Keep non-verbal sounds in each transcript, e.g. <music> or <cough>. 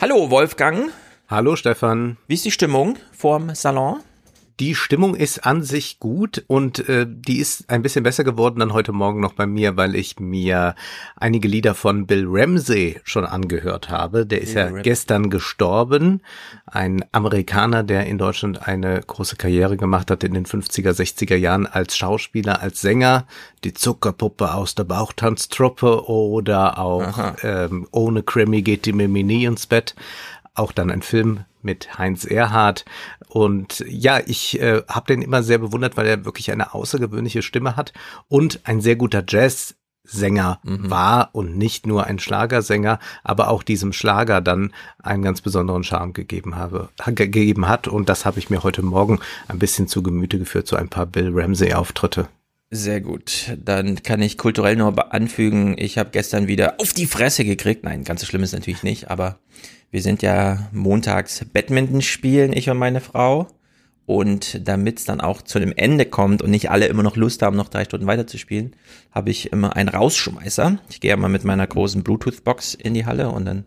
Hallo Wolfgang. Hallo Stefan. Wie ist die Stimmung vorm Salon? Die Stimmung ist an sich gut und äh, die ist ein bisschen besser geworden dann heute Morgen noch bei mir, weil ich mir einige Lieder von Bill Ramsey schon angehört habe. Der ist ja gestern gestorben. Ein Amerikaner, der in Deutschland eine große Karriere gemacht hat in den 50er, 60er Jahren als Schauspieler, als Sänger. Die Zuckerpuppe aus der Bauchtanztruppe oder auch ähm, ohne Krimi geht die Mimi nie ins Bett auch dann ein Film mit Heinz Erhardt. Und ja, ich äh, habe den immer sehr bewundert, weil er wirklich eine außergewöhnliche Stimme hat und ein sehr guter Jazz. Sänger mhm. war und nicht nur ein Schlagersänger, aber auch diesem Schlager dann einen ganz besonderen Charme gegeben habe, gegeben hat. Und das habe ich mir heute Morgen ein bisschen zu Gemüte geführt, so ein paar Bill Ramsey Auftritte. Sehr gut. Dann kann ich kulturell nur anfügen, ich habe gestern wieder auf die Fresse gekriegt. Nein, ganz so schlimm ist natürlich nicht, aber wir sind ja montags Badminton spielen, ich und meine Frau. Und damit es dann auch zu dem Ende kommt und nicht alle immer noch Lust haben, noch drei Stunden weiterzuspielen, habe ich immer einen Rausschmeißer. Ich gehe immer mit meiner großen Bluetooth-Box in die Halle und dann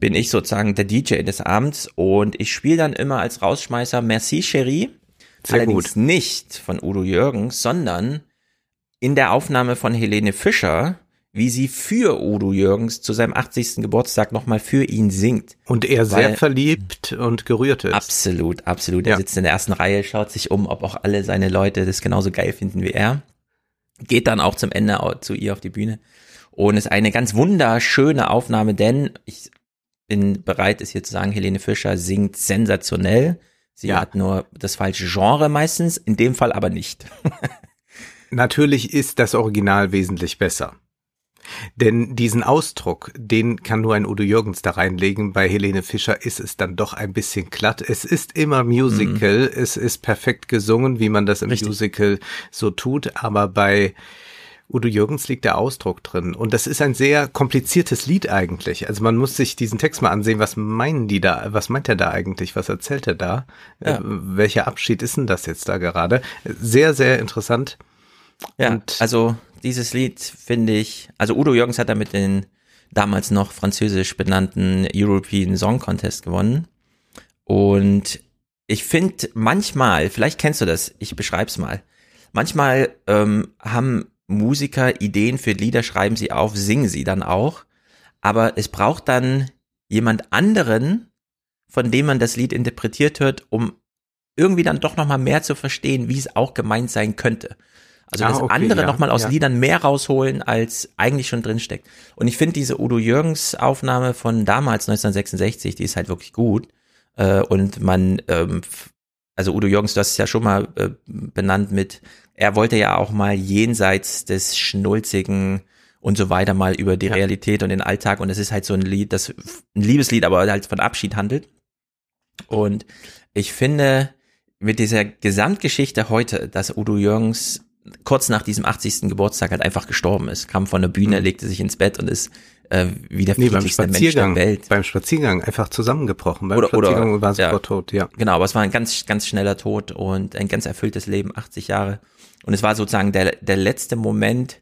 bin ich sozusagen der DJ des Abends und ich spiele dann immer als Rausschmeißer Merci Cherie. Sehr Allerdings gut. nicht von Udo Jürgens, sondern in der Aufnahme von Helene Fischer wie sie für Udo Jürgens zu seinem 80. Geburtstag nochmal für ihn singt. Und er sehr verliebt und gerührt ist. Absolut, absolut. Er ja. sitzt in der ersten Reihe, schaut sich um, ob auch alle seine Leute das genauso geil finden wie er. Geht dann auch zum Ende zu ihr auf die Bühne. Und ist eine ganz wunderschöne Aufnahme, denn ich bin bereit, es hier zu sagen, Helene Fischer singt sensationell. Sie ja. hat nur das falsche Genre meistens, in dem Fall aber nicht. <laughs> Natürlich ist das Original wesentlich besser. Denn diesen Ausdruck, den kann nur ein Udo Jürgens da reinlegen. Bei Helene Fischer ist es dann doch ein bisschen glatt. Es ist immer Musical. Mhm. Es ist perfekt gesungen, wie man das im Richtig. Musical so tut. Aber bei Udo Jürgens liegt der Ausdruck drin. Und das ist ein sehr kompliziertes Lied eigentlich. Also man muss sich diesen Text mal ansehen. Was meinen die da? Was meint er da eigentlich? Was erzählt er da? Ja. Äh, welcher Abschied ist denn das jetzt da gerade? Sehr, sehr interessant. Ja, Und also dieses Lied finde ich, also Udo Jürgens hat damit den damals noch französisch benannten European Song Contest gewonnen. Und ich finde manchmal, vielleicht kennst du das, ich beschreib's mal. Manchmal ähm, haben Musiker Ideen für Lieder, schreiben sie auf, singen sie dann auch. Aber es braucht dann jemand anderen, von dem man das Lied interpretiert hört, um irgendwie dann doch nochmal mehr zu verstehen, wie es auch gemeint sein könnte. Also ah, dass okay, andere ja, nochmal aus ja. Liedern mehr rausholen, als eigentlich schon drinsteckt. Und ich finde diese Udo Jürgens Aufnahme von damals 1966, die ist halt wirklich gut. Äh, und man, ähm, also Udo Jürgens, du hast es ja schon mal äh, benannt mit, er wollte ja auch mal jenseits des schnulzigen und so weiter mal über die ja. Realität und den Alltag. Und es ist halt so ein Lied, das ein Liebeslied, aber halt von Abschied handelt. Und ich finde, mit dieser Gesamtgeschichte heute, dass Udo Jürgens kurz nach diesem 80. Geburtstag halt einfach gestorben ist. Kam von der Bühne, mhm. legte sich ins Bett und ist äh, wie der nee, friedlichste Mensch der Welt. Beim Spaziergang einfach zusammengebrochen. Beim oder, Spaziergang oder, war sofort ja, tot, ja. Genau, aber es war ein ganz, ganz schneller Tod und ein ganz erfülltes Leben, 80 Jahre. Und es war sozusagen der, der letzte Moment,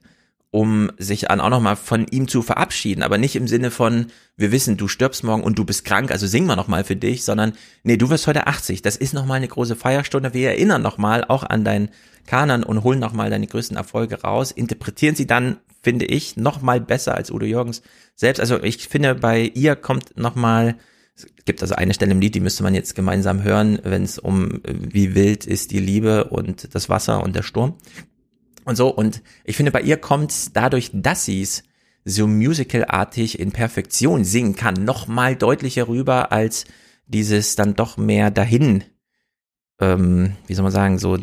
um sich an auch nochmal von ihm zu verabschieden, aber nicht im Sinne von, wir wissen, du stirbst morgen und du bist krank, also singen wir nochmal für dich, sondern nee, du wirst heute 80, das ist nochmal eine große Feierstunde, wir erinnern nochmal auch an dein Kanon und holen nochmal deine größten Erfolge raus, interpretieren sie dann, finde ich, nochmal besser als Udo Jürgens selbst, also ich finde, bei ihr kommt nochmal, es gibt also eine Stelle im Lied, die müsste man jetzt gemeinsam hören, wenn es um wie wild ist die Liebe und das Wasser und der Sturm und so. Und ich finde, bei ihr kommt dadurch, dass sie es so musicalartig in Perfektion singen kann, noch mal deutlicher rüber als dieses dann doch mehr dahin, ähm, wie soll man sagen, so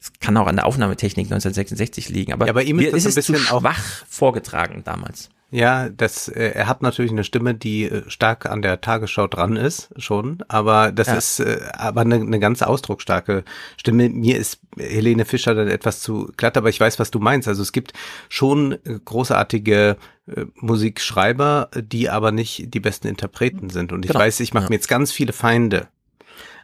es kann auch an der Aufnahmetechnik 1966 liegen, aber, ja, bei ihm ist, ist es zu schwach vorgetragen damals. Ja, das, äh, er hat natürlich eine Stimme, die äh, stark an der Tagesschau dran ist, schon, aber das ja. ist äh, aber eine, eine ganz ausdrucksstarke Stimme. Mir ist Helene Fischer dann etwas zu glatt, aber ich weiß, was du meinst. Also es gibt schon äh, großartige äh, Musikschreiber, die aber nicht die besten Interpreten sind. Und ich genau. weiß, ich mache ja. mir jetzt ganz viele Feinde,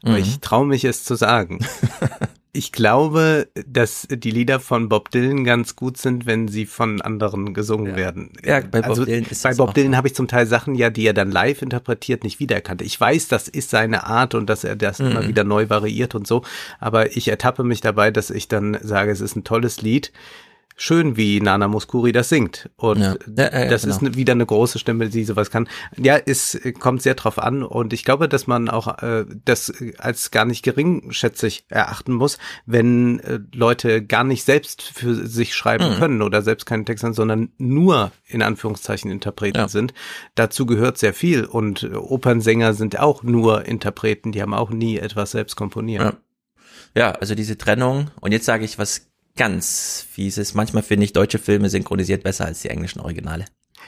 aber mhm. ich traue mich es zu sagen. <laughs> Ich glaube, dass die Lieder von Bob Dylan ganz gut sind, wenn sie von anderen gesungen ja. werden. Ja, bei Bob also, Dylan ist Bei Bob Dylan habe ich zum Teil Sachen ja, die er dann live interpretiert, nicht wiedererkannt. Ich weiß, das ist seine Art und dass er das mhm. immer wieder neu variiert und so. Aber ich ertappe mich dabei, dass ich dann sage, es ist ein tolles Lied schön, wie Nana Muskuri das singt. Und ja. Ja, ja, das genau. ist ne, wieder eine große Stimme, die sowas kann. Ja, es kommt sehr drauf an und ich glaube, dass man auch äh, das als gar nicht geringschätzig erachten muss, wenn äh, Leute gar nicht selbst für sich schreiben mhm. können oder selbst keinen Text haben, sondern nur in Anführungszeichen Interpreten sind. Dazu gehört sehr viel und Opernsänger sind auch nur Interpreten, die haben auch nie etwas selbst komponiert. Ja, also diese Trennung und jetzt sage ich was ganz fieses. Manchmal finde ich deutsche Filme synchronisiert besser als die englischen Originale.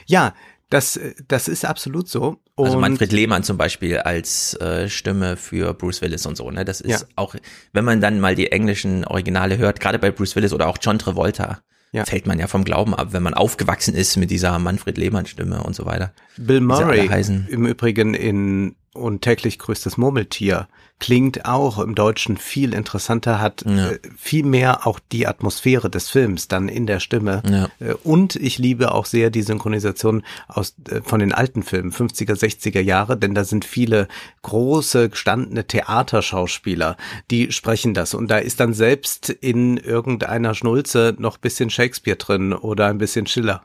Ja, das, das ist absolut so. Also und also Manfred Lehmann zum Beispiel als äh, Stimme für Bruce Willis und so, ne? Das ist ja. auch, wenn man dann mal die englischen Originale hört, gerade bei Bruce Willis oder auch John Travolta, ja. fällt man ja vom Glauben ab, wenn man aufgewachsen ist mit dieser Manfred Lehmann Stimme und so weiter. Bill Murray im Übrigen in und täglich größtes Murmeltier klingt auch im Deutschen viel interessanter, hat ja. äh, viel mehr auch die Atmosphäre des Films dann in der Stimme. Ja. Äh, und ich liebe auch sehr die Synchronisation aus äh, von den alten Filmen, 50er, 60er Jahre, denn da sind viele große, gestandene Theaterschauspieler, die sprechen das. Und da ist dann selbst in irgendeiner Schnulze noch bisschen Shakespeare drin oder ein bisschen Schiller.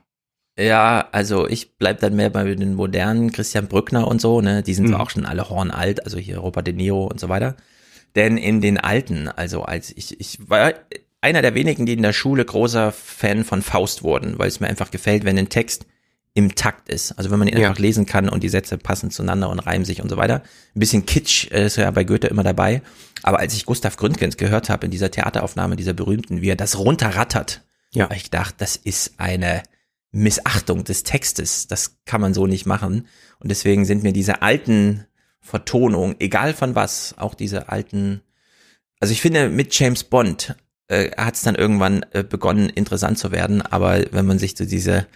Ja, also ich bleib dann mehr bei den modernen Christian Brückner und so, ne? Die sind mhm. auch schon alle hornalt, also hier Robert De Niro und so weiter. Denn in den alten, also als ich, ich war einer der wenigen, die in der Schule großer Fan von Faust wurden, weil es mir einfach gefällt, wenn ein Text im Takt ist. Also wenn man ihn ja. einfach lesen kann und die Sätze passen zueinander und reimen sich und so weiter. Ein bisschen Kitsch ist ja bei Goethe immer dabei. Aber als ich Gustav Gründgens gehört habe in dieser Theateraufnahme, dieser berühmten, wie er das runterrattert, ja. ich dachte, das ist eine Missachtung des Textes. Das kann man so nicht machen. Und deswegen sind mir diese alten Vertonungen, egal von was, auch diese alten, also ich finde, mit James Bond äh, hat es dann irgendwann äh, begonnen, interessant zu werden. Aber wenn man sich so diese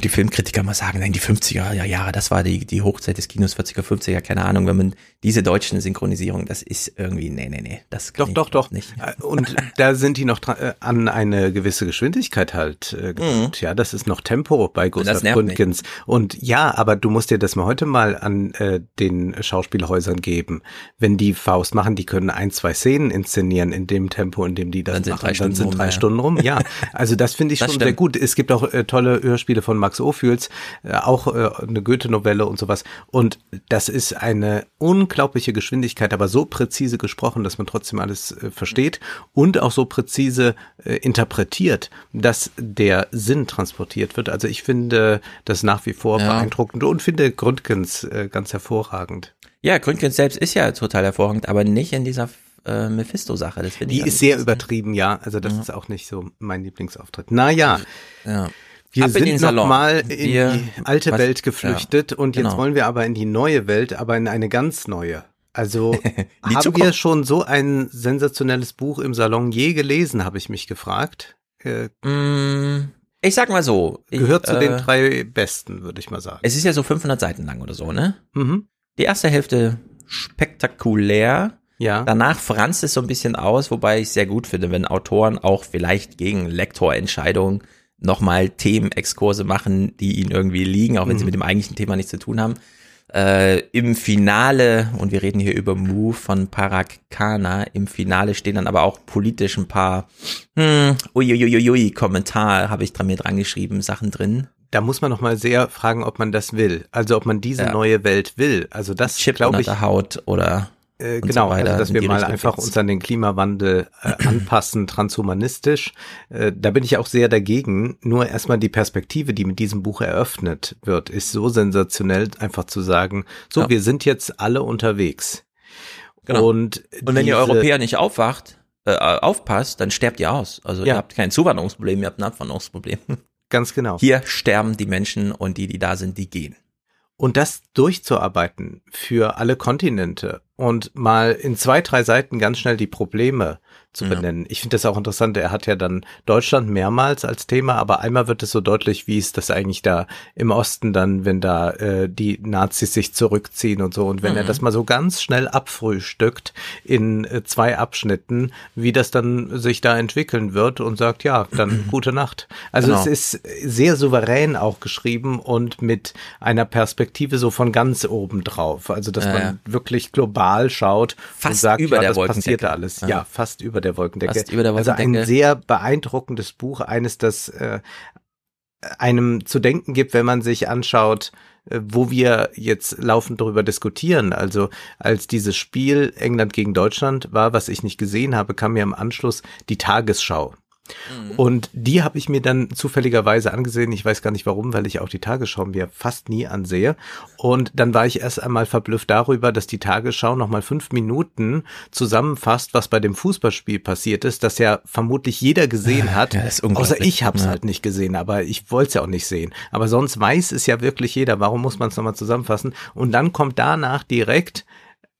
die Filmkritiker mal sagen, nein, die 50er Jahre, das war die, die Hochzeit des Kinos, 40er, 50er, keine Ahnung, wenn man diese deutschen Synchronisierungen, das ist irgendwie, nee, nee, nee, das Doch, doch, doch. Nicht. Äh, und da sind die noch äh, an eine gewisse Geschwindigkeit halt äh, mhm. Ja, das ist noch Tempo bei Gustav Gründgens. Und ja, aber du musst dir das mal heute mal an äh, den Schauspielhäusern geben. Wenn die Faust machen, die können ein, zwei Szenen inszenieren in dem Tempo, in dem die das dann machen, sind dann sind drei rum, Stunden rum. Ja, also das finde ich das schon stimmt. sehr gut. Es gibt auch äh, tolle Hörspiele von Max Ophüls, äh, auch äh, eine Goethe-Novelle und sowas. Und das ist eine unglaubliche Geschwindigkeit, aber so präzise gesprochen, dass man trotzdem alles äh, versteht und auch so präzise interpretiert, dass der Sinn transportiert wird. Also ich finde das nach wie vor ja. beeindruckend und finde Gründgens ganz hervorragend. Ja, Gründgens selbst ist ja total hervorragend, aber nicht in dieser äh, Mephisto-Sache. Die ist sehr übertrieben, ja. Also das ja. ist auch nicht so mein Lieblingsauftritt. Naja. Ja. Wir Ab sind noch mal in wir, die alte was, Welt geflüchtet ja, und jetzt genau. wollen wir aber in die neue Welt, aber in eine ganz neue. Also <laughs> haben Zukunft. wir schon so ein sensationelles Buch im Salon je gelesen, habe ich mich gefragt. Äh, mm, ich sag mal so. Gehört ich, zu äh, den drei besten, würde ich mal sagen. Es ist ja so 500 Seiten lang oder so, ne? Mhm. Die erste Hälfte spektakulär. Ja. Danach franzt es so ein bisschen aus, wobei ich sehr gut finde, wenn Autoren auch vielleicht gegen Lektorentscheidungen nochmal Themenexkurse machen, die ihnen irgendwie liegen, auch wenn mhm. sie mit dem eigentlichen Thema nichts zu tun haben. Äh, Im Finale, und wir reden hier über Move von Parag Khanna, im Finale stehen dann aber auch politisch ein paar hm, uiuiuiui Kommentar, habe ich dran mir dran geschrieben, Sachen drin. Da muss man noch mal sehr fragen, ob man das will. Also ob man diese ja. neue Welt will. Also das glaube ich. Haut oder äh, genau, so also dass wir mal Richtung einfach uns an den Klimawandel äh, <clears throat> anpassen, transhumanistisch. Äh, da bin ich auch sehr dagegen. Nur erstmal die Perspektive, die mit diesem Buch eröffnet wird, ist so sensationell, einfach zu sagen, so, ja. wir sind jetzt alle unterwegs. Genau. Und, Und wenn ihr Europäer nicht aufwacht, äh, aufpasst, dann sterbt ihr aus. Also ja. ihr habt kein Zuwanderungsproblem, ihr habt ein Abwanderungsproblem. <laughs> Ganz genau. Hier sterben die Menschen und die, die da sind, die gehen. Und das durchzuarbeiten für alle Kontinente und mal in zwei, drei Seiten ganz schnell die Probleme zu benennen. Ja. Ich finde das auch interessant. Er hat ja dann Deutschland mehrmals als Thema, aber einmal wird es so deutlich, wie es das eigentlich da im Osten dann, wenn da äh, die Nazis sich zurückziehen und so. Und wenn mhm. er das mal so ganz schnell abfrühstückt in äh, zwei Abschnitten, wie das dann sich da entwickeln wird und sagt, ja, dann <clears throat> gute Nacht. Also genau. es ist sehr souverän auch geschrieben und mit einer Perspektive so von ganz oben drauf. Also dass ja, man ja. wirklich global schaut fast und sagt, über ja, der das passiert da alles. Ja. ja, fast über der Wolkendecke. Fast über der Wolkendecke. Also ein sehr beeindruckendes Buch, eines, das äh, einem zu denken gibt, wenn man sich anschaut, äh, wo wir jetzt laufend darüber diskutieren. Also als dieses Spiel England gegen Deutschland war, was ich nicht gesehen habe, kam mir im Anschluss die Tagesschau. Mhm. Und die habe ich mir dann zufälligerweise angesehen. Ich weiß gar nicht warum, weil ich auch die Tagesschau mir fast nie ansehe. Und dann war ich erst einmal verblüfft darüber, dass die Tagesschau nochmal fünf Minuten zusammenfasst, was bei dem Fußballspiel passiert ist, das ja vermutlich jeder gesehen hat. Ja, außer ich habe es ja. halt nicht gesehen, aber ich wollte es ja auch nicht sehen. Aber sonst weiß es ja wirklich jeder. Warum muss man es nochmal zusammenfassen? Und dann kommt danach direkt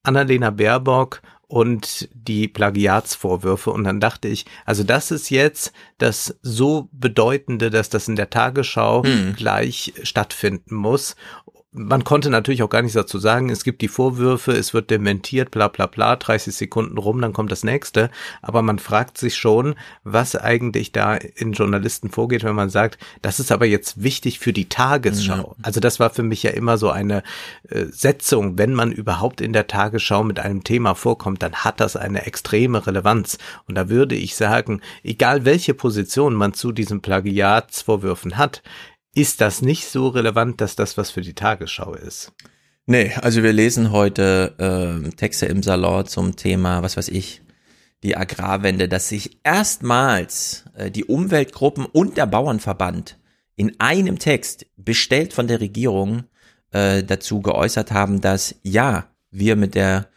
Annalena Baerbock und die Plagiatsvorwürfe. Und dann dachte ich, also das ist jetzt das so bedeutende, dass das in der Tagesschau hm. gleich stattfinden muss man konnte natürlich auch gar nichts dazu sagen. Es gibt die Vorwürfe, es wird dementiert, bla bla bla, 30 Sekunden rum, dann kommt das nächste. Aber man fragt sich schon, was eigentlich da in Journalisten vorgeht, wenn man sagt, das ist aber jetzt wichtig für die Tagesschau. Ja. Also das war für mich ja immer so eine äh, Setzung, wenn man überhaupt in der Tagesschau mit einem Thema vorkommt, dann hat das eine extreme Relevanz. Und da würde ich sagen, egal welche Position man zu diesen Plagiatsvorwürfen hat, ist das nicht so relevant, dass das was für die Tagesschau ist. Nee, also wir lesen heute äh, Texte im Salon zum Thema, was weiß ich, die Agrarwende, dass sich erstmals äh, die Umweltgruppen und der Bauernverband in einem Text bestellt von der Regierung äh, dazu geäußert haben, dass ja, wir mit der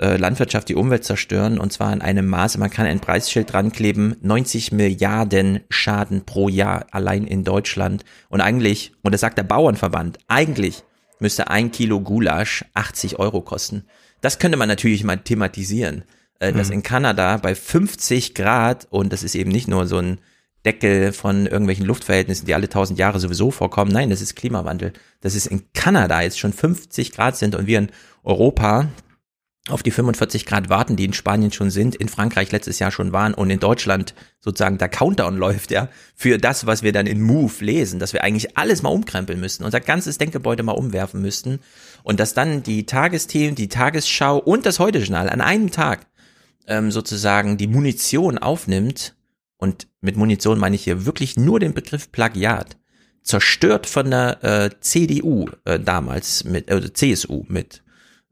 äh, Landwirtschaft die Umwelt zerstören und zwar in einem Maße, man kann ein Preisschild dran kleben, 90 Milliarden Schaden pro Jahr allein in Deutschland und eigentlich, und das sagt der Bauernverband, eigentlich müsste ein Kilo Gulasch 80 Euro kosten. Das könnte man natürlich mal thematisieren, äh, dass mhm. in Kanada bei 50 Grad und das ist eben nicht nur so ein Deckel von irgendwelchen Luftverhältnissen, die alle tausend Jahre sowieso vorkommen. Nein, das ist Klimawandel. Dass es in Kanada jetzt schon 50 Grad sind und wir in Europa auf die 45 Grad warten, die in Spanien schon sind, in Frankreich letztes Jahr schon waren und in Deutschland sozusagen der Countdown <laughs> läuft, ja, für das, was wir dann in Move lesen, dass wir eigentlich alles mal umkrempeln müssten, unser ganzes Denkgebäude mal umwerfen müssten und dass dann die Tagesthemen, die Tagesschau und das Heute-Journal an einem Tag ähm, sozusagen die Munition aufnimmt und mit Munition meine ich hier wirklich nur den Begriff Plagiat, zerstört von der äh, CDU äh, damals mit, äh, CSU mit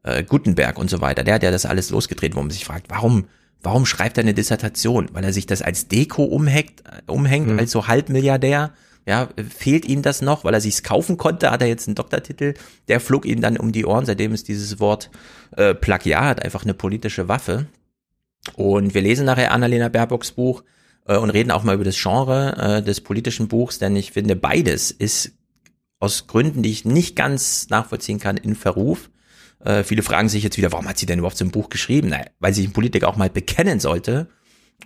äh, Gutenberg und so weiter, der hat ja das alles losgedreht, wo man sich fragt, warum, warum schreibt er eine Dissertation? Weil er sich das als Deko umhängt, äh, umhängt mhm. als so Halbmilliardär. Ja, fehlt ihm das noch, weil er sich's kaufen konnte, hat er jetzt einen Doktortitel, der flog ihm dann um die Ohren, seitdem ist dieses Wort äh, Plagiat einfach eine politische Waffe. Und wir lesen nachher Annalena Baerbocks Buch äh, und reden auch mal über das Genre äh, des politischen Buchs, denn ich finde, beides ist aus Gründen, die ich nicht ganz nachvollziehen kann, in Verruf. Äh, viele fragen sich jetzt wieder, warum hat sie denn überhaupt so ein Buch geschrieben? Naja, weil sich ein Politiker auch mal bekennen sollte.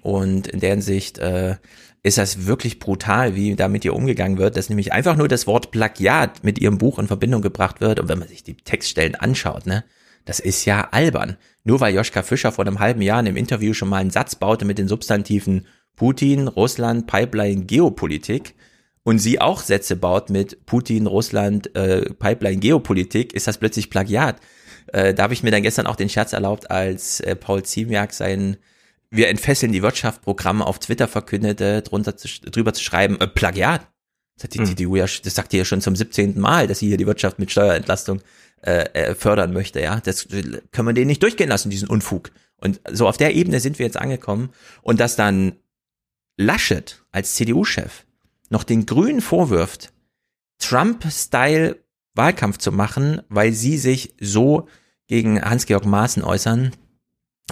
Und in der Hinsicht äh, ist das wirklich brutal, wie da mit ihr umgegangen wird, dass nämlich einfach nur das Wort Plagiat mit ihrem Buch in Verbindung gebracht wird. Und wenn man sich die Textstellen anschaut, ne, das ist ja albern. Nur weil Joschka Fischer vor einem halben Jahr in einem Interview schon mal einen Satz baute mit den Substantiven Putin, Russland, Pipeline, Geopolitik und sie auch Sätze baut mit Putin, Russland, äh, Pipeline, Geopolitik, ist das plötzlich Plagiat. Äh, da habe ich mir dann gestern auch den Scherz erlaubt, als äh, Paul Ziemiak sein Wir entfesseln die Wirtschaft Programm auf Twitter verkündete, drunter zu, drüber zu schreiben, äh, Plagiat. Das hat die hm. CDU ja, das sagt ihr ja schon zum 17. Mal, dass sie hier die Wirtschaft mit Steuerentlastung äh, äh, fördern möchte, ja. Das können wir denen nicht durchgehen lassen, diesen Unfug. Und so auf der Ebene sind wir jetzt angekommen. Und dass dann Laschet als CDU-Chef noch den Grünen vorwirft, Trump-Style Wahlkampf zu machen, weil sie sich so gegen Hans-Georg Maaßen äußern.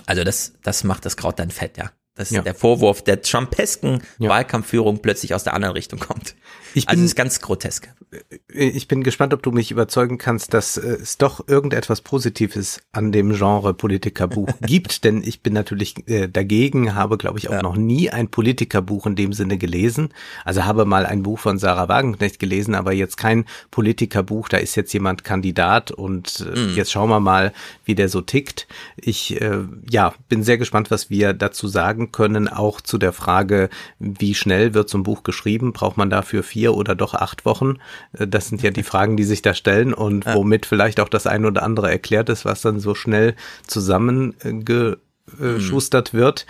Also das, das macht das Kraut dann fett, ja. Dass ja. der Vorwurf der Trumpesken ja. Wahlkampfführung plötzlich aus der anderen Richtung kommt. Ich also bin, also ist ganz grotesk. Äh, ich bin gespannt, ob du mich überzeugen kannst, dass äh, es doch irgendetwas Positives an dem Genre Politikerbuch <laughs> gibt, denn ich bin natürlich äh, dagegen, habe, glaube ich, auch ja. noch nie ein Politikerbuch in dem Sinne gelesen. Also habe mal ein Buch von Sarah Wagenknecht gelesen, aber jetzt kein Politikerbuch, da ist jetzt jemand Kandidat und mhm. jetzt schauen wir mal, wie der so tickt. Ich äh, ja, bin sehr gespannt, was wir dazu sagen können, auch zu der Frage, wie schnell wird so ein Buch geschrieben? Braucht man dafür vier oder doch acht Wochen? Äh, das sind ja die Fragen, die sich da stellen und womit vielleicht auch das eine oder andere erklärt ist, was dann so schnell zusammengeschustert wird.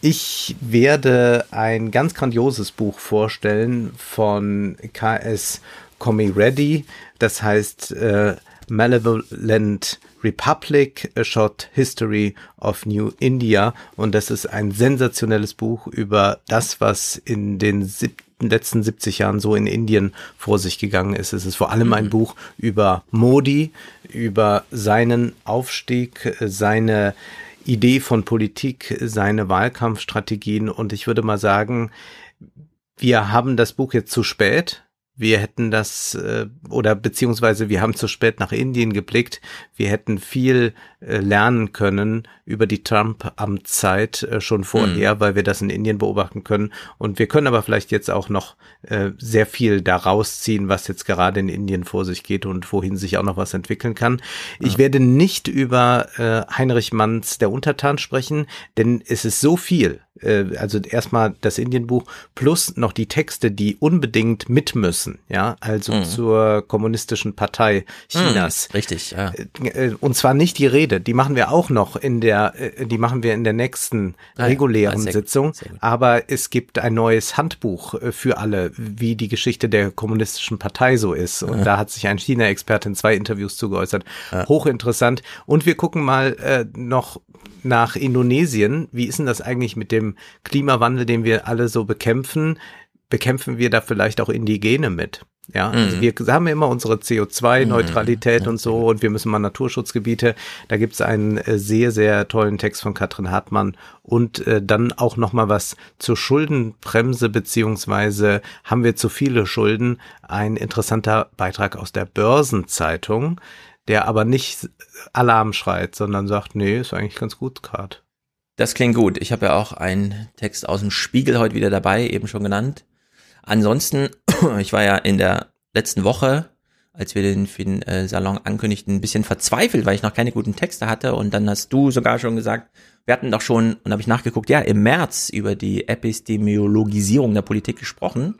Ich werde ein ganz grandioses Buch vorstellen von KS Comi Ready. Das heißt äh, Malevolent Republic, A Short History of New India. Und das ist ein sensationelles Buch über das, was in den letzten 70 Jahren so in Indien vor sich gegangen ist. Es ist vor allem ein mhm. Buch über Modi, über seinen Aufstieg, seine Idee von Politik, seine Wahlkampfstrategien. Und ich würde mal sagen, wir haben das Buch jetzt zu spät wir hätten das äh, oder beziehungsweise wir haben zu spät nach Indien geblickt. Wir hätten viel äh, lernen können über die Trump-Amtszeit äh, schon vorher, mhm. weil wir das in Indien beobachten können. Und wir können aber vielleicht jetzt auch noch äh, sehr viel daraus ziehen, was jetzt gerade in Indien vor sich geht und wohin sich auch noch was entwickeln kann. Ja. Ich werde nicht über äh, Heinrich Manns Der Untertan sprechen, denn es ist so viel äh, also erstmal das Indienbuch plus noch die Texte, die unbedingt mit müssen, ja, also mhm. zur kommunistischen Partei Chinas. Mhm, richtig, ja. Äh, äh, und zwar nicht die Rede, die machen wir auch noch in der, die machen wir in der nächsten ah, regulären ja. sehr, Sitzung, sehr aber es gibt ein neues Handbuch für alle, wie die Geschichte der kommunistischen Partei so ist. Und ja. da hat sich ein China-Experte in zwei Interviews zugeäußert. Ja. Hochinteressant. Und wir gucken mal äh, noch nach Indonesien. Wie ist denn das eigentlich mit dem Klimawandel, den wir alle so bekämpfen? Bekämpfen wir da vielleicht auch Indigene mit? Ja, also mhm. wir haben immer unsere CO2-Neutralität mhm. und so und wir müssen mal Naturschutzgebiete. Da gibt's einen äh, sehr, sehr tollen Text von Katrin Hartmann und äh, dann auch nochmal was zur Schuldenbremse beziehungsweise haben wir zu viele Schulden. Ein interessanter Beitrag aus der Börsenzeitung der aber nicht Alarm schreit, sondern sagt, nee, ist eigentlich ganz gut gerade. Das klingt gut. Ich habe ja auch einen Text aus dem Spiegel heute wieder dabei, eben schon genannt. Ansonsten, <clears throat> ich war ja in der letzten Woche, als wir den für den äh, Salon ankündigten, ein bisschen verzweifelt, weil ich noch keine guten Texte hatte. Und dann hast du sogar schon gesagt, wir hatten doch schon, und habe ich nachgeguckt, ja, im März über die Epistemologisierung der Politik gesprochen.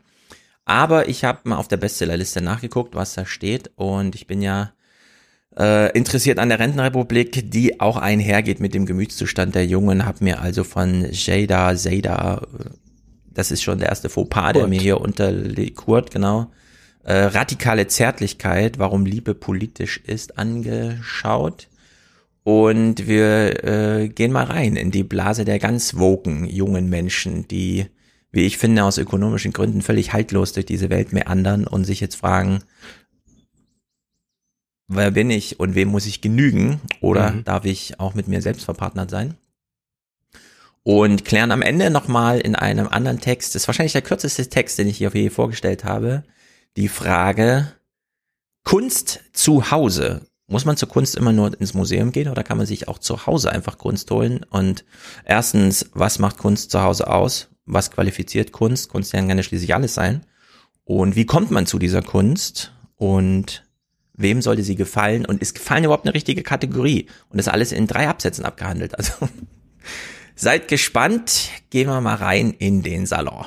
Aber ich habe mal auf der Bestsellerliste nachgeguckt, was da steht. Und ich bin ja äh, interessiert an der Rentenrepublik, die auch einhergeht mit dem Gemütszustand der Jungen, Hab mir also von Jada Zayda, äh, das ist schon der erste Fauxpas, der mir hier unterliegt, genau, äh, radikale Zärtlichkeit, warum Liebe politisch ist, angeschaut. Und wir äh, gehen mal rein in die Blase der ganz woken jungen Menschen, die, wie ich finde, aus ökonomischen Gründen völlig haltlos durch diese Welt meandern und sich jetzt fragen, wer bin ich und wem muss ich genügen oder mhm. darf ich auch mit mir selbst verpartnert sein? Und klären am Ende nochmal in einem anderen Text, das ist wahrscheinlich der kürzeste Text, den ich hier vorgestellt habe, die Frage Kunst zu Hause. Muss man zur Kunst immer nur ins Museum gehen oder kann man sich auch zu Hause einfach Kunst holen? Und erstens, was macht Kunst zu Hause aus? Was qualifiziert Kunst? Kunst kann ja schließlich alles sein. Und wie kommt man zu dieser Kunst? Und wem sollte sie gefallen und ist gefallen überhaupt eine richtige Kategorie? Und das alles in drei Absätzen abgehandelt. Also seid gespannt, gehen wir mal rein in den Salon.